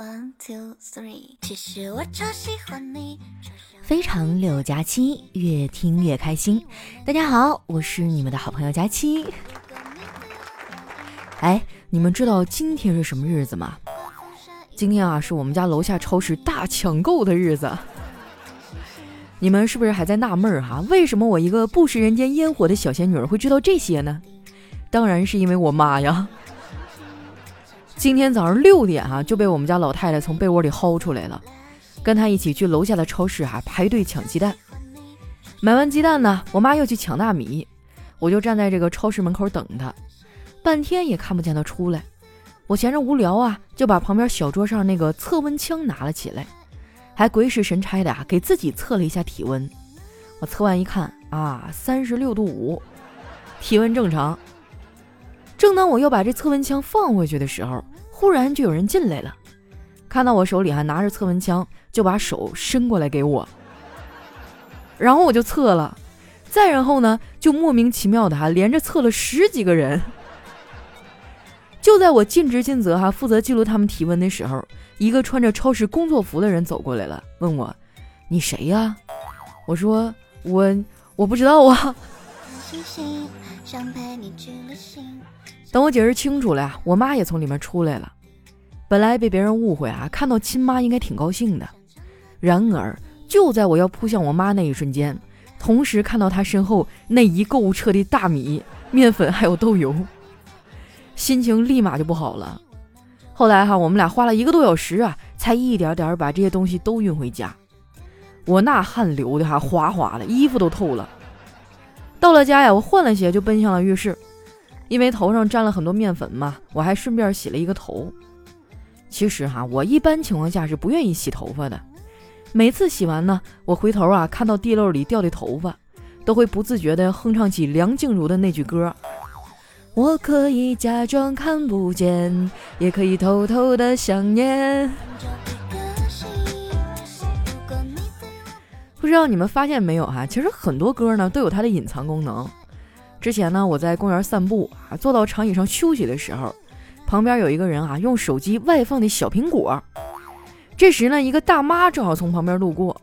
One two three，其实我超喜欢你。非常六加七，越听越开心。大家好，我是你们的好朋友佳期。哎，你们知道今天是什么日子吗？今天啊，是我们家楼下超市大抢购的日子。你们是不是还在纳闷儿哈？为什么我一个不食人间烟火的小仙女会知道这些呢？当然是因为我妈呀。今天早上六点啊，就被我们家老太太从被窝里薅出来了，跟她一起去楼下的超市啊排队抢鸡蛋。买完鸡蛋呢，我妈又去抢大米，我就站在这个超市门口等她，半天也看不见她出来。我闲着无聊啊，就把旁边小桌上那个测温枪拿了起来，还鬼使神差的啊给自己测了一下体温。我测完一看啊，三十六度五，体温正常。正当我又把这测温枪放回去的时候，忽然就有人进来了，看到我手里还拿着测温枪，就把手伸过来给我，然后我就测了，再然后呢，就莫名其妙的哈连着测了十几个人。就在我尽职尽责哈负责记录他们体温的时候，一个穿着超市工作服的人走过来了，问我：“你谁呀？”我说：“我我不知道啊。”等我解释清楚了呀，我妈也从里面出来了。本来被别人误会啊，看到亲妈应该挺高兴的。然而，就在我要扑向我妈那一瞬间，同时看到她身后那一购物车的大米、面粉还有豆油，心情立马就不好了。后来哈，我们俩花了一个多小时啊，才一点点把这些东西都运回家。我那汗流的哈哗哗的，衣服都透了。到了家呀，我换了鞋就奔向了浴室。因为头上沾了很多面粉嘛，我还顺便洗了一个头。其实哈，我一般情况下是不愿意洗头发的。每次洗完呢，我回头啊，看到地漏里掉的头发，都会不自觉地哼唱起梁静茹的那句歌：“我可以假装看不见，也可以偷偷的想念。”不知道你们发现没有哈？其实很多歌呢都有它的隐藏功能。之前呢，我在公园散步啊，坐到长椅上休息的时候，旁边有一个人啊，用手机外放的小苹果。这时呢，一个大妈正好从旁边路过，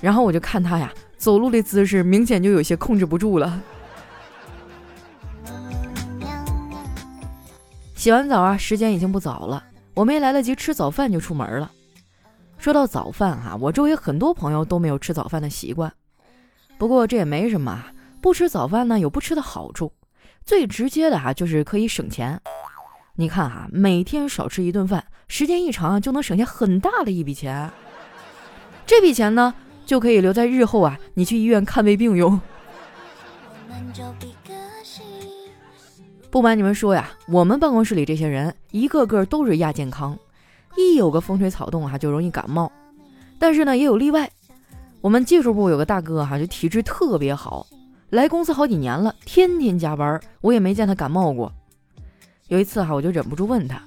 然后我就看她呀，走路的姿势明显就有些控制不住了。洗完澡啊，时间已经不早了，我没来得及吃早饭就出门了。说到早饭哈，我周围很多朋友都没有吃早饭的习惯，不过这也没什么。不吃早饭呢，有不吃的好处，最直接的哈就是可以省钱。你看哈，每天少吃一顿饭，时间一长就能省下很大的一笔钱。这笔钱呢，就可以留在日后啊，你去医院看胃病用。不瞒你们说呀，我们办公室里这些人一个个都是亚健康，一有个风吹草动哈就容易感冒。但是呢，也有例外。我们技术部有个大哥哈，就体质特别好。来公司好几年了，天天加班，我也没见他感冒过。有一次哈，我就忍不住问他：“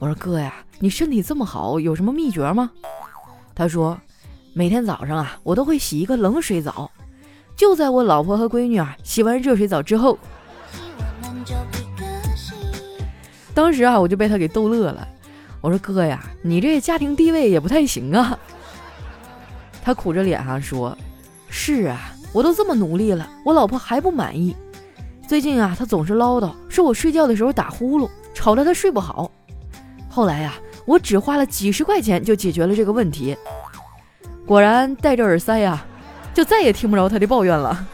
我说哥呀，你身体这么好，有什么秘诀吗？”他说：“每天早上啊，我都会洗一个冷水澡。就在我老婆和闺女啊洗完热水澡之后，当时啊，我就被他给逗乐了。我说哥呀，你这家庭地位也不太行啊。”他苦着脸哈说：“是啊。”我都这么努力了，我老婆还不满意。最近啊，她总是唠叨，说我睡觉的时候打呼噜，吵得她睡不好。后来呀，我只花了几十块钱就解决了这个问题。果然戴着耳塞呀，就再也听不着她的抱怨了。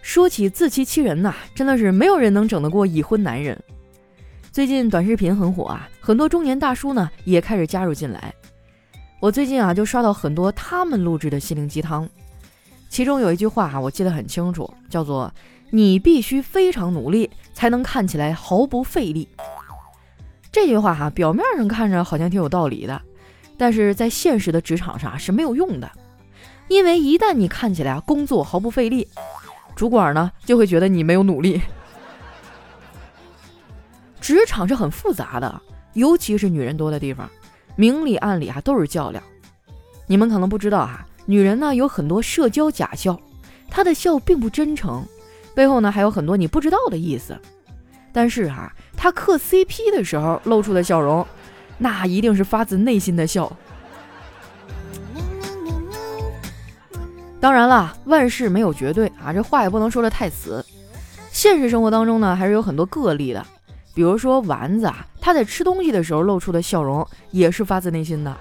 说起自欺欺人呐，真的是没有人能整得过已婚男人。最近短视频很火啊，很多中年大叔呢也开始加入进来。我最近啊，就刷到很多他们录制的心灵鸡汤，其中有一句话哈，我记得很清楚，叫做“你必须非常努力，才能看起来毫不费力”。这句话哈，表面上看着好像挺有道理的，但是在现实的职场上是没有用的，因为一旦你看起来啊工作毫不费力，主管呢就会觉得你没有努力。职场是很复杂的，尤其是女人多的地方。明里暗里啊都是较量，你们可能不知道哈，女人呢有很多社交假笑，她的笑并不真诚，背后呢还有很多你不知道的意思。但是啊，他磕 CP 的时候露出的笑容，那一定是发自内心的笑。当然了，万事没有绝对啊，这话也不能说的太死。现实生活当中呢，还是有很多个例的，比如说丸子啊，他在吃东西的时候露出的笑容也是发自内心的。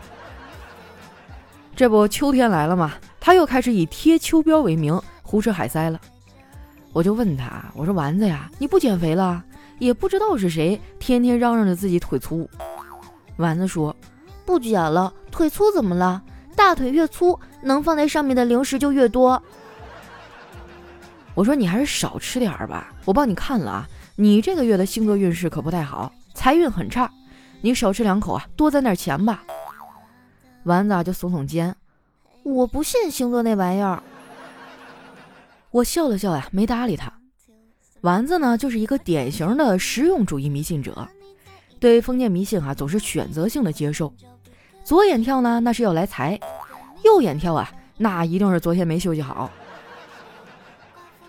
这不，秋天来了嘛，他又开始以贴秋膘为名胡吃海塞了。我就问他，我说丸子呀，你不减肥了？也不知道是谁天天嚷嚷着自己腿粗。丸子说，不减了，腿粗怎么了？大腿越粗，能放在上面的零食就越多。我说你还是少吃点儿吧。我帮你看了啊，你这个月的星座运势可不太好，财运很差。你少吃两口啊，多攒点钱吧。丸子啊就耸耸肩，我不信星座那玩意儿。我笑了笑呀，没搭理他。丸子呢，就是一个典型的实用主义迷信者，对封建迷信啊，总是选择性的接受。左眼跳呢，那是要来财；右眼跳啊，那一定是昨天没休息好。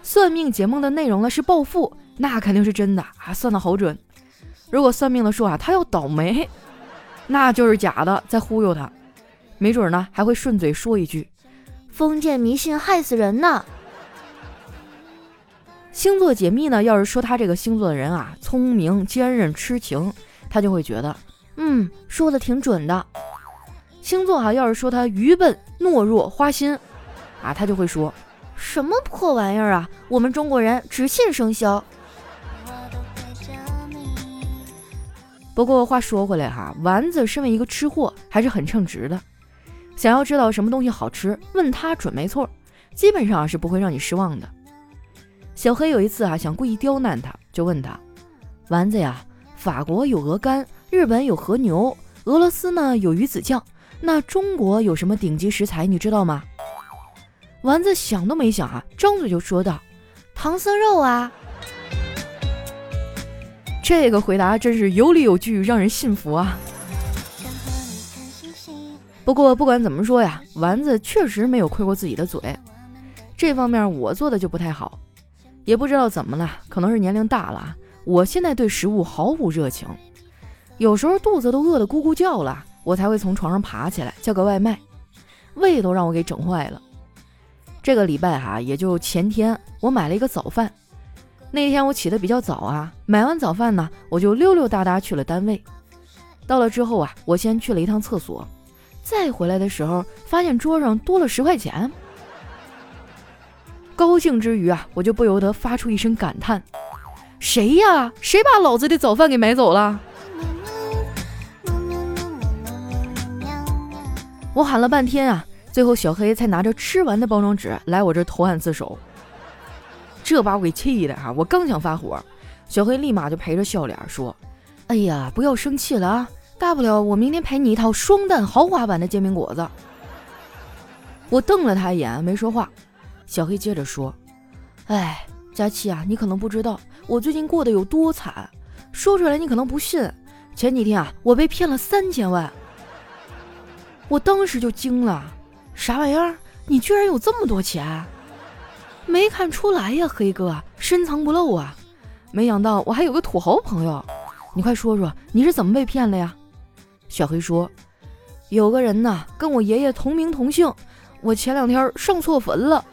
算命解梦的内容呢是暴富，那肯定是真的啊，算的好准。如果算命的说啊他要倒霉，那就是假的，在忽悠他。没准呢还会顺嘴说一句：“封建迷信害死人呢。”星座解密呢，要是说他这个星座的人啊，聪明、坚韧、痴情，他就会觉得，嗯，说的挺准的。星座哈，要是说他愚笨、懦弱、花心，啊，他就会说，什么破玩意儿啊！我们中国人只信生肖。不过话说回来哈，丸子身为一个吃货，还是很称职的。想要知道什么东西好吃，问他准没错，基本上是不会让你失望的。小黑有一次啊，想故意刁难他，就问他，丸子呀，法国有鹅肝，日本有和牛，俄罗斯呢有鱼子酱。那中国有什么顶级食材，你知道吗？丸子想都没想啊，张嘴就说道：“唐僧肉啊！”这个回答真是有理有据，让人信服啊。不过不管怎么说呀，丸子确实没有亏过自己的嘴，这方面我做的就不太好。也不知道怎么了，可能是年龄大了，我现在对食物毫无热情，有时候肚子都饿得咕咕叫了。我才会从床上爬起来叫个外卖，胃都让我给整坏了。这个礼拜哈，也就前天我买了一个早饭。那天我起得比较早啊，买完早饭呢，我就溜溜达达去了单位。到了之后啊，我先去了一趟厕所，再回来的时候发现桌上多了十块钱。高兴之余啊，我就不由得发出一声感叹：“谁呀？谁把老子的早饭给买走了？”我喊了半天啊，最后小黑才拿着吃完的包装纸来我这投案自首。这把我给气的啊！我刚想发火，小黑立马就陪着笑脸说：“哎呀，不要生气了啊，大不了我明天赔你一套双蛋豪华版的煎饼果子。”我瞪了他一眼，没说话。小黑接着说：“哎，佳琪啊，你可能不知道我最近过得有多惨，说出来你可能不信。前几天啊，我被骗了三千万。”我当时就惊了，啥玩意儿？你居然有这么多钱？没看出来呀，黑哥，深藏不露啊！没想到我还有个土豪朋友，你快说说你是怎么被骗了呀？小黑说，有个人呐，跟我爷爷同名同姓，我前两天上错坟了。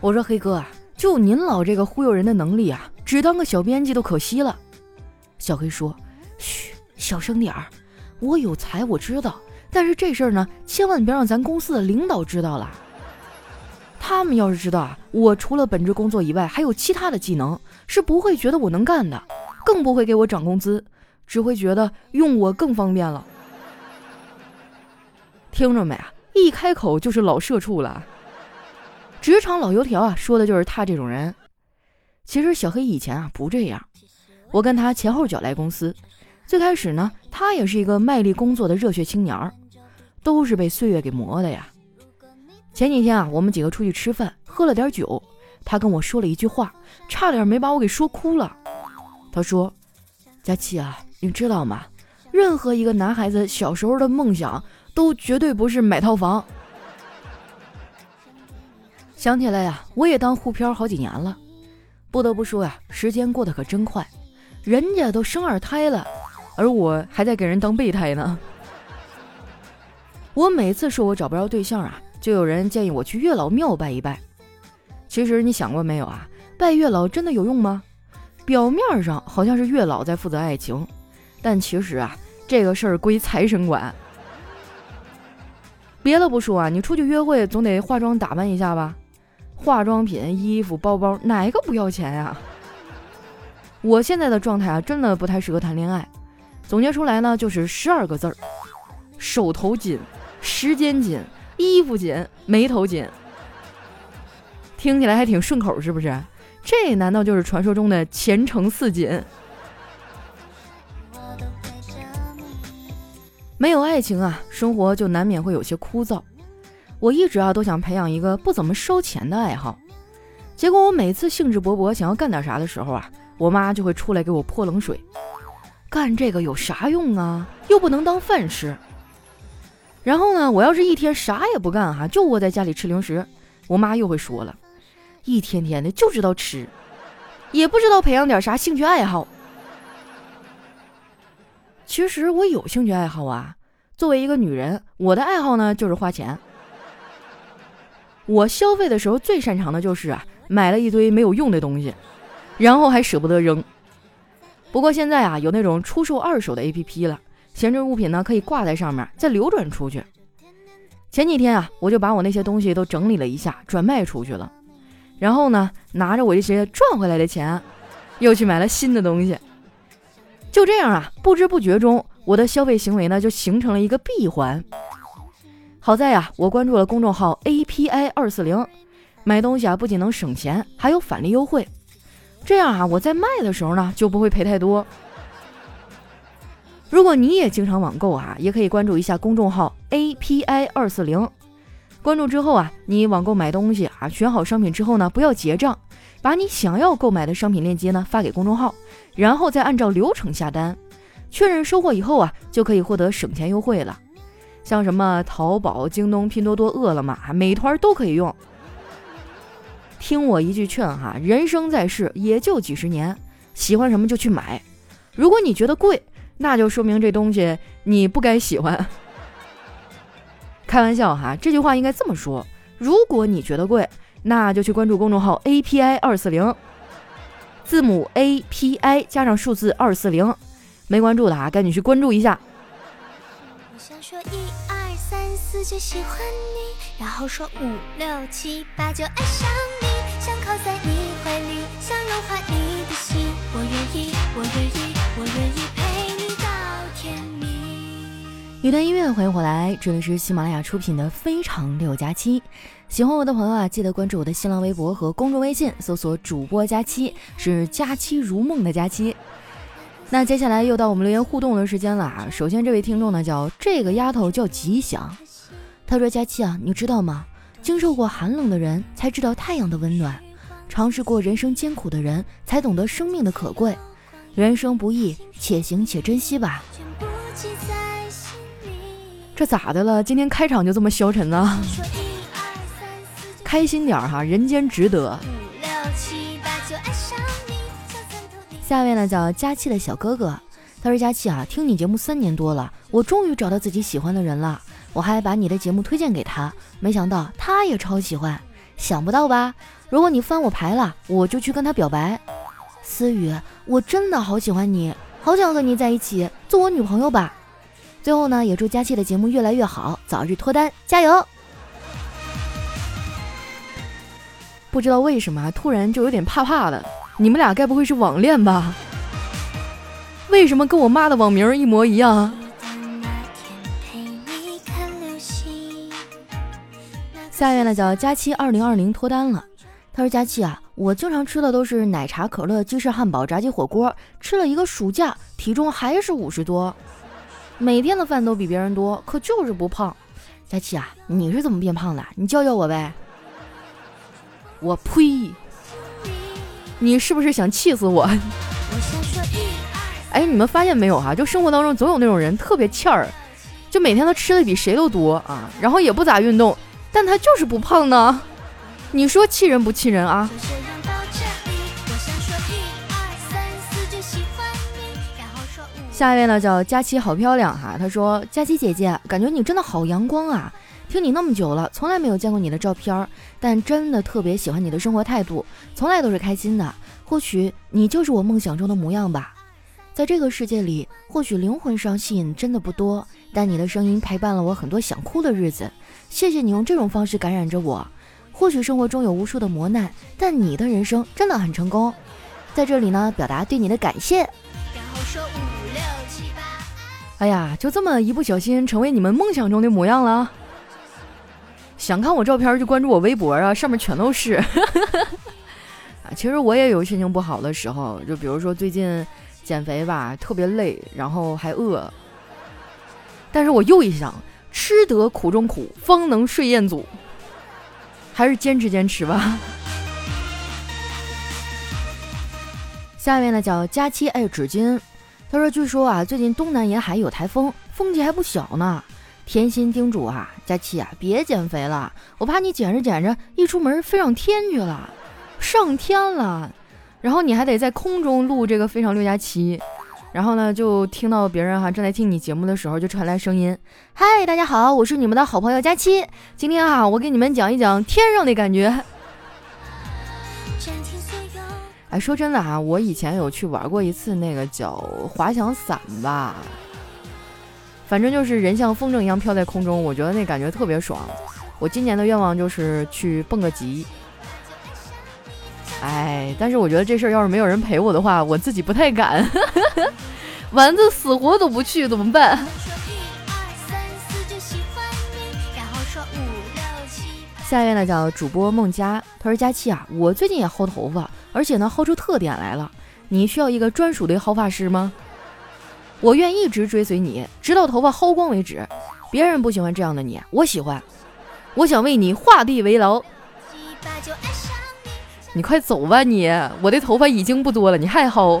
我说黑哥啊，就您老这个忽悠人的能力啊，只当个小编辑都可惜了。小黑说，嘘，小声点儿。我有才，我知道，但是这事儿呢，千万别让咱公司的领导知道了。他们要是知道啊，我除了本职工作以外还有其他的技能，是不会觉得我能干的，更不会给我涨工资，只会觉得用我更方便了。听着没啊？一开口就是老社畜了，职场老油条啊，说的就是他这种人。其实小黑以前啊不这样，我跟他前后脚来公司。最开始呢，他也是一个卖力工作的热血青年儿，都是被岁月给磨的呀。前几天啊，我们几个出去吃饭，喝了点酒，他跟我说了一句话，差点没把我给说哭了。他说：“佳琪啊，你知道吗？任何一个男孩子小时候的梦想，都绝对不是买套房。”想起来呀，我也当沪漂好几年了，不得不说呀，时间过得可真快，人家都生二胎了，而我还在给人当备胎呢。我每次说我找不着对象啊，就有人建议我去月老庙拜一拜。其实你想过没有啊？拜月老真的有用吗？表面上好像是月老在负责爱情，但其实啊，这个事儿归财神管。别的不说啊，你出去约会总得化妆打扮一下吧？化妆品、衣服、包包，哪个不要钱呀？我现在的状态啊，真的不太适合谈恋爱。总结出来呢，就是十二个字儿：手头紧、时间紧、衣服紧、眉头紧。听起来还挺顺口，是不是？这难道就是传说中的前程似锦？没有爱情啊，生活就难免会有些枯燥。我一直啊都想培养一个不怎么烧钱的爱好，结果我每次兴致勃勃想要干点啥的时候啊，我妈就会出来给我泼冷水。干这个有啥用啊？又不能当饭吃。然后呢，我要是一天啥也不干哈，就窝在家里吃零食，我妈又会说了，一天天的就知道吃，也不知道培养点啥兴趣爱好。其实我有兴趣爱好啊，作为一个女人，我的爱好呢就是花钱。我消费的时候最擅长的就是啊，买了一堆没有用的东西，然后还舍不得扔。不过现在啊，有那种出售二手的 APP 了，闲置物品呢可以挂在上面，再流转出去。前几天啊，我就把我那些东西都整理了一下，转卖出去了，然后呢，拿着我这些赚回来的钱，又去买了新的东西。就这样啊，不知不觉中，我的消费行为呢就形成了一个闭环。好在呀，我关注了公众号 API 二四零，买东西啊不仅能省钱，还有返利优惠。这样啊，我在卖的时候呢就不会赔太多。如果你也经常网购啊，也可以关注一下公众号 API 二四零。关注之后啊，你网购买东西啊，选好商品之后呢，不要结账，把你想要购买的商品链接呢发给公众号，然后再按照流程下单，确认收货以后啊，就可以获得省钱优惠了。像什么淘宝、京东、拼多多、饿了么、美团都可以用。听我一句劝哈，人生在世也就几十年，喜欢什么就去买。如果你觉得贵，那就说明这东西你不该喜欢。开玩笑哈，这句话应该这么说：如果你觉得贵，那就去关注公众号 API 二四零，字母 API 加上数字二四零。没关注的啊，赶紧去关注一下。我想说一二三四就喜欢你，然后说五六七八就爱上你，想靠在你怀里，想融化你的心。我愿意，我愿意，我愿意一段音乐，欢迎回来，这里是喜马拉雅出品的《非常六加七》。喜欢我的朋友啊，记得关注我的新浪微博和公众微信，搜索主播佳期，是佳期如梦的佳期。那接下来又到我们留言互动的时间了啊！首先这位听众呢叫这个丫头叫吉祥，他说：“佳期啊，你知道吗？经受过寒冷的人才知道太阳的温暖，尝试过人生艰苦的人才懂得生命的可贵。人生不易，且行且珍惜吧。”这咋的了？今天开场就这么消沉呢？开心点哈，人间值得。下面呢叫佳期的小哥哥，他说：“佳期啊，听你节目三年多了，我终于找到自己喜欢的人了。我还把你的节目推荐给他，没想到他也超喜欢。想不到吧？如果你翻我牌了，我就去跟他表白。思雨，我真的好喜欢你，好想和你在一起，做我女朋友吧。最后呢，也祝佳期的节目越来越好，早日脱单，加油！不知道为什么突然就有点怕怕的。”你们俩该不会是网恋吧？为什么跟我妈的网名一模一样？下面呢叫佳期二零二零脱单了。他说：“佳期啊，我经常吃的都是奶茶、可乐、鸡翅、汉堡、炸鸡、火锅，吃了一个暑假，体重还是五十多，每天的饭都比别人多，可就是不胖。佳琪啊，你是怎么变胖的？你教教我呗。”我呸！你是不是想气死我？哎，你们发现没有哈？就生活当中总有那种人特别欠儿，就每天都吃的比谁都多啊，然后也不咋运动，但他就是不胖呢。你说气人不气人啊？下一位呢叫佳琪，好漂亮哈。他说：“佳琪姐姐，感觉你真的好阳光啊！听你那么久了，从来没有见过你的照片，但真的特别喜欢你的生活态度，从来都是开心的。或许你就是我梦想中的模样吧。在这个世界里，或许灵魂上吸引真的不多，但你的声音陪伴了我很多想哭的日子。谢谢你用这种方式感染着我。或许生活中有无数的磨难，但你的人生真的很成功。在这里呢，表达对你的感谢。”然后说哎呀，就这么一不小心成为你们梦想中的模样了。想看我照片就关注我微博啊，上面全都是。啊，其实我也有心情不好的时候，就比如说最近减肥吧，特别累，然后还饿。但是我又一想，吃得苦中苦，方能睡彦祖，还是坚持坚持吧。下面呢叫佳期爱纸巾。他说：“据说啊，最近东南沿海有台风，风气还不小呢。甜心叮嘱啊，佳琪啊，别减肥了，我怕你减着减着，一出门飞上天去了，上天了。然后你还得在空中录这个非常六加七。然后呢，就听到别人哈正在听你节目的时候，就传来声音：嗨，大家好，我是你们的好朋友佳期。今天啊，我给你们讲一讲天上的感觉。”哎，说真的啊，我以前有去玩过一次那个叫滑翔伞吧，反正就是人像风筝一样飘在空中，我觉得那感觉特别爽。我今年的愿望就是去蹦个极。哎，但是我觉得这事儿要是没有人陪我的话，我自己不太敢。丸子死活都不去，怎么办？下一位呢叫主播孟佳，他说：“佳期啊，我最近也薅头发。”而且呢，薅出特点来了。你需要一个专属的薅发师吗？我愿一直追随你，直到头发薅光为止。别人不喜欢这样的你，我喜欢。我想为你画地为牢。你快走吧，你！我的头发已经不多了，你还薅？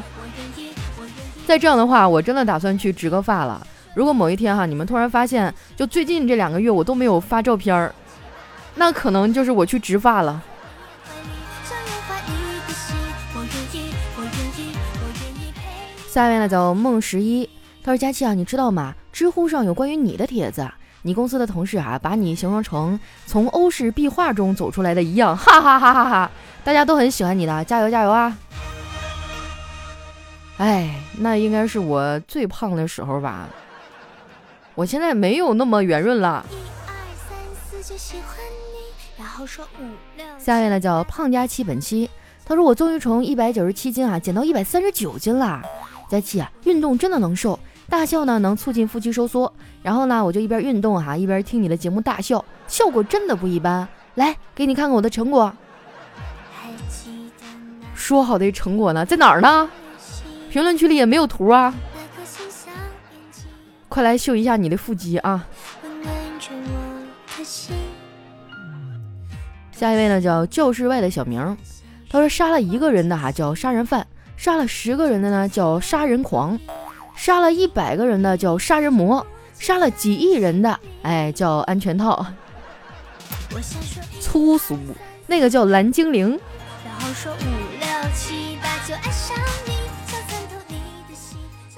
再这样的话，我真的打算去植个发了。如果某一天哈，你们突然发现，就最近这两个月我都没有发照片儿，那可能就是我去植发了。下面呢叫梦十一，他说：“佳琪啊，你知道吗？知乎上有关于你的帖子，你公司的同事啊，把你形容成从欧式壁画中走出来的一样，哈哈哈哈哈！大家都很喜欢你的，加油加油啊！”哎，那应该是我最胖的时候吧？我现在没有那么圆润了。下面呢叫胖佳期本期，他说：“我终于从一百九十七斤啊减到一百三十九斤啦。”佳期啊，运动真的能瘦，大笑呢能促进腹肌收缩。然后呢，我就一边运动哈，一边听你的节目大笑，效果真的不一般。来，给你看看我的成果。说好的成果呢，在哪儿呢？评论区里也没有图啊。快来秀一下你的腹肌啊！下一位呢，叫教室外的小明，他说杀了一个人的哈叫杀人犯。杀了十个人的呢叫杀人狂，杀了一百个人的叫杀人魔，杀了几亿人的哎叫安全套。粗俗，那个叫蓝精灵。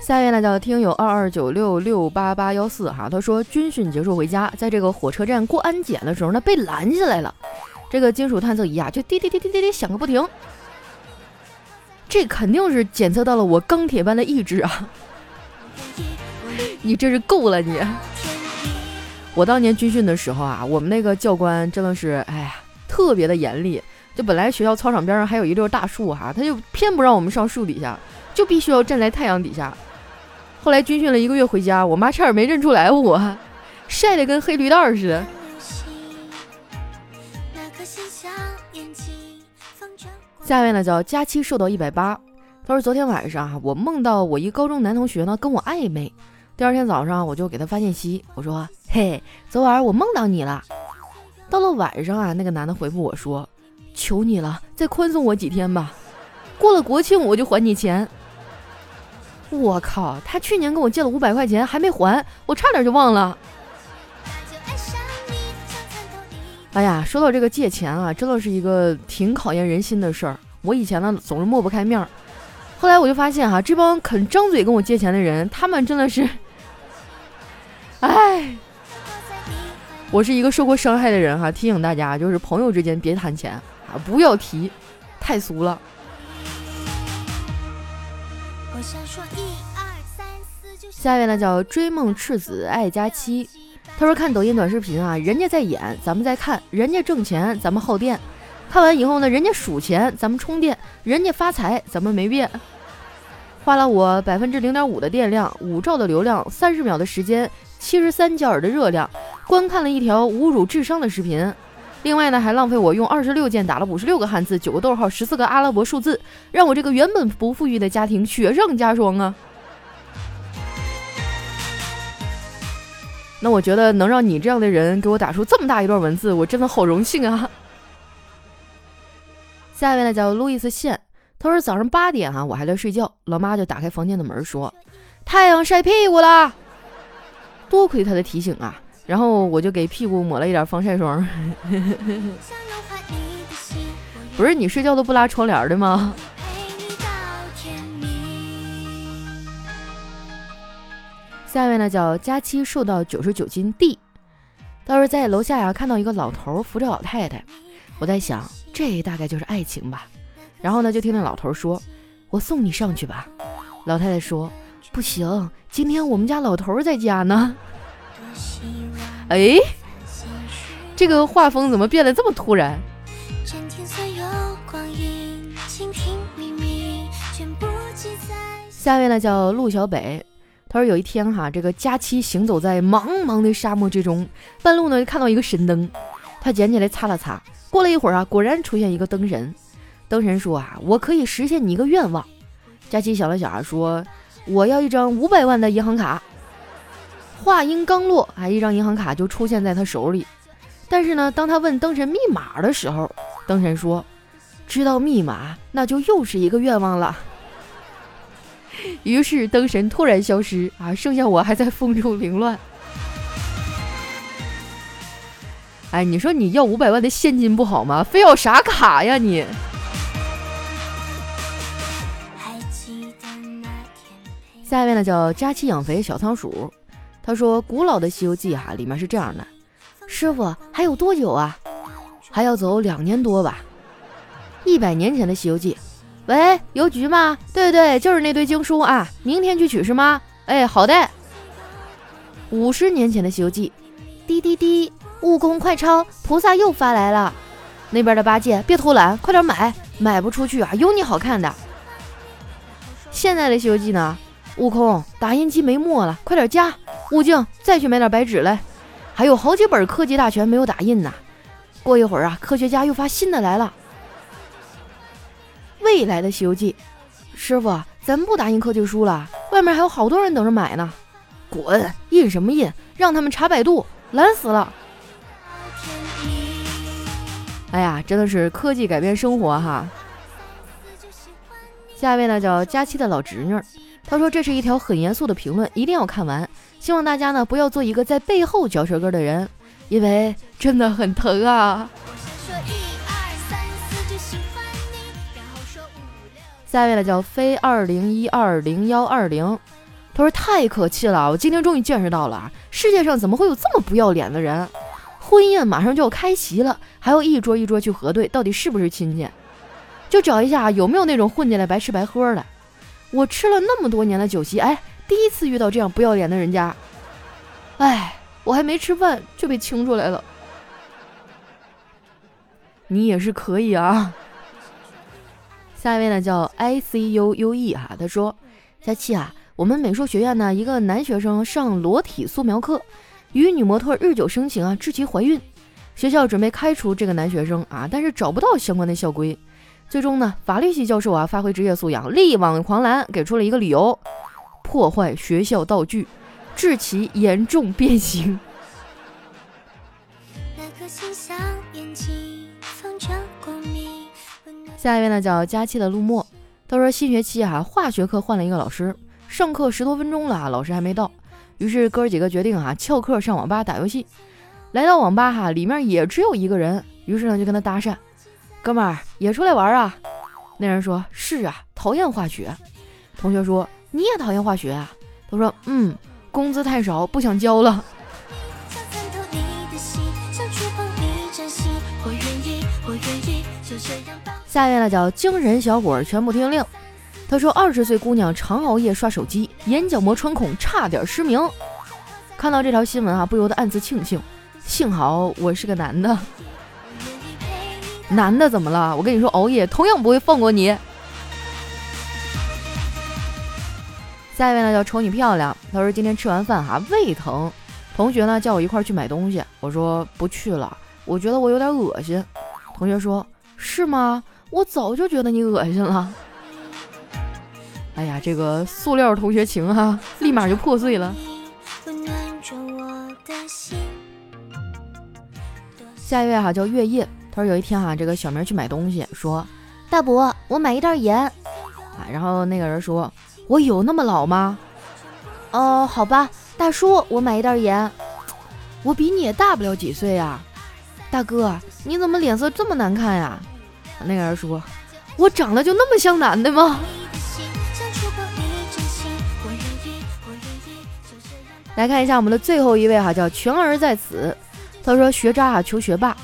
下一位呢叫听友二二九六六八八幺四哈，他说军训结束回家，在这个火车站过安检的时候呢被拦下来了，这个金属探测仪啊就滴滴滴滴滴滴响个不停。这肯定是检测到了我钢铁般的意志啊！你这是够了你！我当年军训的时候啊，我们那个教官真的是，哎呀，特别的严厉。就本来学校操场边上还有一溜大树哈，他就偏不让我们上树底下，就必须要站在太阳底下。后来军训了一个月回家，我妈差点没认出来我，晒得跟黑驴蛋似的。下面呢叫佳期瘦到一百八。他说昨天晚上啊，我梦到我一高中男同学呢跟我暧昧。第二天早上我就给他发信息，我说：“嘿，昨晚我梦到你了。”到了晚上啊，那个男的回复我说：“求你了，再宽松我几天吧，过了国庆我就还你钱。”我靠，他去年跟我借了五百块钱还没还，我差点就忘了。哎呀，说到这个借钱啊，真的是一个挺考验人心的事儿。我以前呢总是抹不开面儿，后来我就发现哈，这帮肯张嘴跟我借钱的人，他们真的是，哎，我是一个受过伤害的人哈，提醒大家，就是朋友之间别谈钱啊，不要提，太俗了。下一位呢叫追梦赤子爱佳期，他说看抖音短视频啊，人家在演，咱们在看，人家挣钱，咱们耗电。看完以后呢，人家数钱，咱们充电；人家发财，咱们没变。花了我百分之零点五的电量，五兆的流量，三十秒的时间，七十三焦耳的热量，观看了一条侮辱智商的视频。另外呢，还浪费我用二十六键打了五十六个汉字，九个逗号，十四个阿拉伯数字，让我这个原本不富裕的家庭雪上加霜啊！那我觉得能让你这样的人给我打出这么大一段文字，我真的好荣幸啊！下一位呢叫路易斯线，他说早上八点哈，我还在睡觉，老妈就打开房间的门说：“太阳晒屁股了。”多亏他的提醒啊，然后我就给屁股抹了一点防晒霜。不是你睡觉都不拉窗帘的吗？下面呢叫佳期，瘦到九十九斤 D，倒是在楼下呀看到一个老头扶着老太太，我在想。这大概就是爱情吧，然后呢，就听那老头说：“我送你上去吧。”老太太说：“不行，今天我们家老头在家呢。”哎，这个画风怎么变得这么突然？下面呢叫陆小北，他说有一天哈，这个佳期行走在茫茫的沙漠之中，半路呢就看到一个神灯，他捡起来擦了擦。过了一会儿啊，果然出现一个灯神。灯神说啊，我可以实现你一个愿望。佳琪想了想啊，说我要一张五百万的银行卡。话音刚落，啊，一张银行卡就出现在他手里。但是呢，当他问灯神密码的时候，灯神说，知道密码那就又是一个愿望了。于是灯神突然消失啊，剩下我还在风中凌乱。哎，你说你要五百万的现金不好吗？非要啥卡呀你？下面呢叫佳期养肥小仓鼠，他说古老的《西游记》哈里面是这样的，师傅还有多久啊？还要走两年多吧？一百年前的《西游记》，喂，邮局吗？对对，就是那堆经书啊，明天去取是吗？哎，好的。五十年前的《西游记》，滴滴滴。悟空快抄，菩萨又发来了。那边的八戒，别偷懒，快点买，买不出去啊，有你好看的。现在的《西游记》呢？悟空，打印机没墨了，快点加。悟净，再去买点白纸来。还有好几本《科技大全》没有打印呢。过一会儿啊，科学家又发新的来了。未来的《西游记》，师傅，咱们不打印科技书了，外面还有好多人等着买呢。滚，印什么印？让他们查百度，懒死了。哎呀，真的是科技改变生活哈！下一位呢叫佳期的老侄女，他说这是一条很严肃的评论，一定要看完。希望大家呢不要做一个在背后嚼舌根的人，因为真的很疼啊。下一位呢叫飞二零一二零幺二零，他说太可气了，我今天终于见识到了，世界上怎么会有这么不要脸的人？婚宴马上就要开席了，还要一桌一桌去核对到底是不是亲戚，就找一下有没有那种混进来白吃白喝的。我吃了那么多年的酒席，哎，第一次遇到这样不要脸的人家。哎，我还没吃饭就被清出来了。你也是可以啊。下一位呢叫 I C U U E 哈，他说：佳期啊，我们美术学院呢一个男学生上裸体素描课。与女模特日久生情啊，致其怀孕，学校准备开除这个男学生啊，但是找不到相关的校规。最终呢，法律系教授啊，发挥职业素养，力挽狂澜，给出了一个理由：破坏学校道具，致其严重变形。那颗星星下一位呢，叫佳期的陆墨，他说新学期啊，化学课换了一个老师，上课十多分钟了，老师还没到。于是哥儿几个决定啊翘课上网吧打游戏，来到网吧哈里面也只有一个人，于是呢就跟他搭讪，哥们儿也出来玩啊？那人说是啊，讨厌化学。同学说你也讨厌化学啊？他说嗯，工资太少，不想交了。我愿意，我愿意就这样下一位呢叫精神小伙，全部听令。他说二十岁姑娘常熬夜刷手机，眼角膜穿孔，差点失明。看到这条新闻啊，不由得暗自庆幸，幸好我是个男的。男的怎么了？我跟你说，熬夜同样不会放过你。下一位呢叫瞅你漂亮。他说今天吃完饭哈胃疼，同学呢叫我一块去买东西，我说不去了，我觉得我有点恶心。同学说是吗？我早就觉得你恶心了。哎呀，这个塑料同学情哈，立马就破碎了。下一位哈叫月夜，他说有一天哈，这个小明去买东西，说大伯，我买一袋盐。啊，然后那个人说。我有那么老吗？哦，好吧，大叔，我买一袋盐。我比你也大不了几岁呀，大哥，你怎么脸色这么难看呀？那个人说：“我长得就那么像男的吗？”来看一下我们的最后一位哈，叫全儿在此。他说：“学渣啊，求学霸，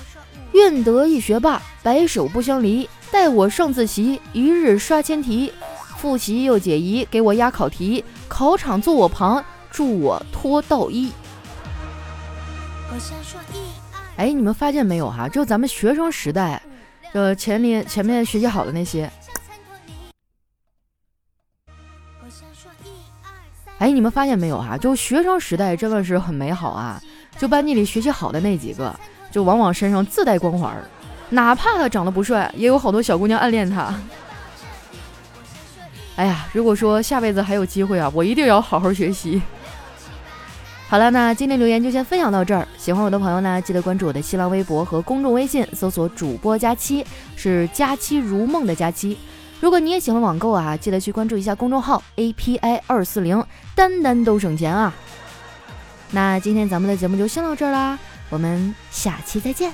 愿得一学霸，白首不相离。待我上自习，一日刷千题。”复习又解疑，给我压考题，考场坐我旁，助我脱道衣。哎，你们发现没有哈？就咱们学生时代，呃，前面前面学习好的那些。哎，你们发现没有哈？就学生时代真的是很美好啊！就班级里学习好的那几个，就往往身上自带光环，哪怕他长得不帅，也有好多小姑娘暗恋他。哎呀，如果说下辈子还有机会啊，我一定要好好学习。好了，那今天留言就先分享到这儿。喜欢我的朋友呢，记得关注我的新浪微博和公众微信，搜索主播佳期，是佳期如梦的佳期。如果你也喜欢网购啊，记得去关注一下公众号 API 二四零，单单都省钱啊。那今天咱们的节目就先到这儿啦，我们下期再见。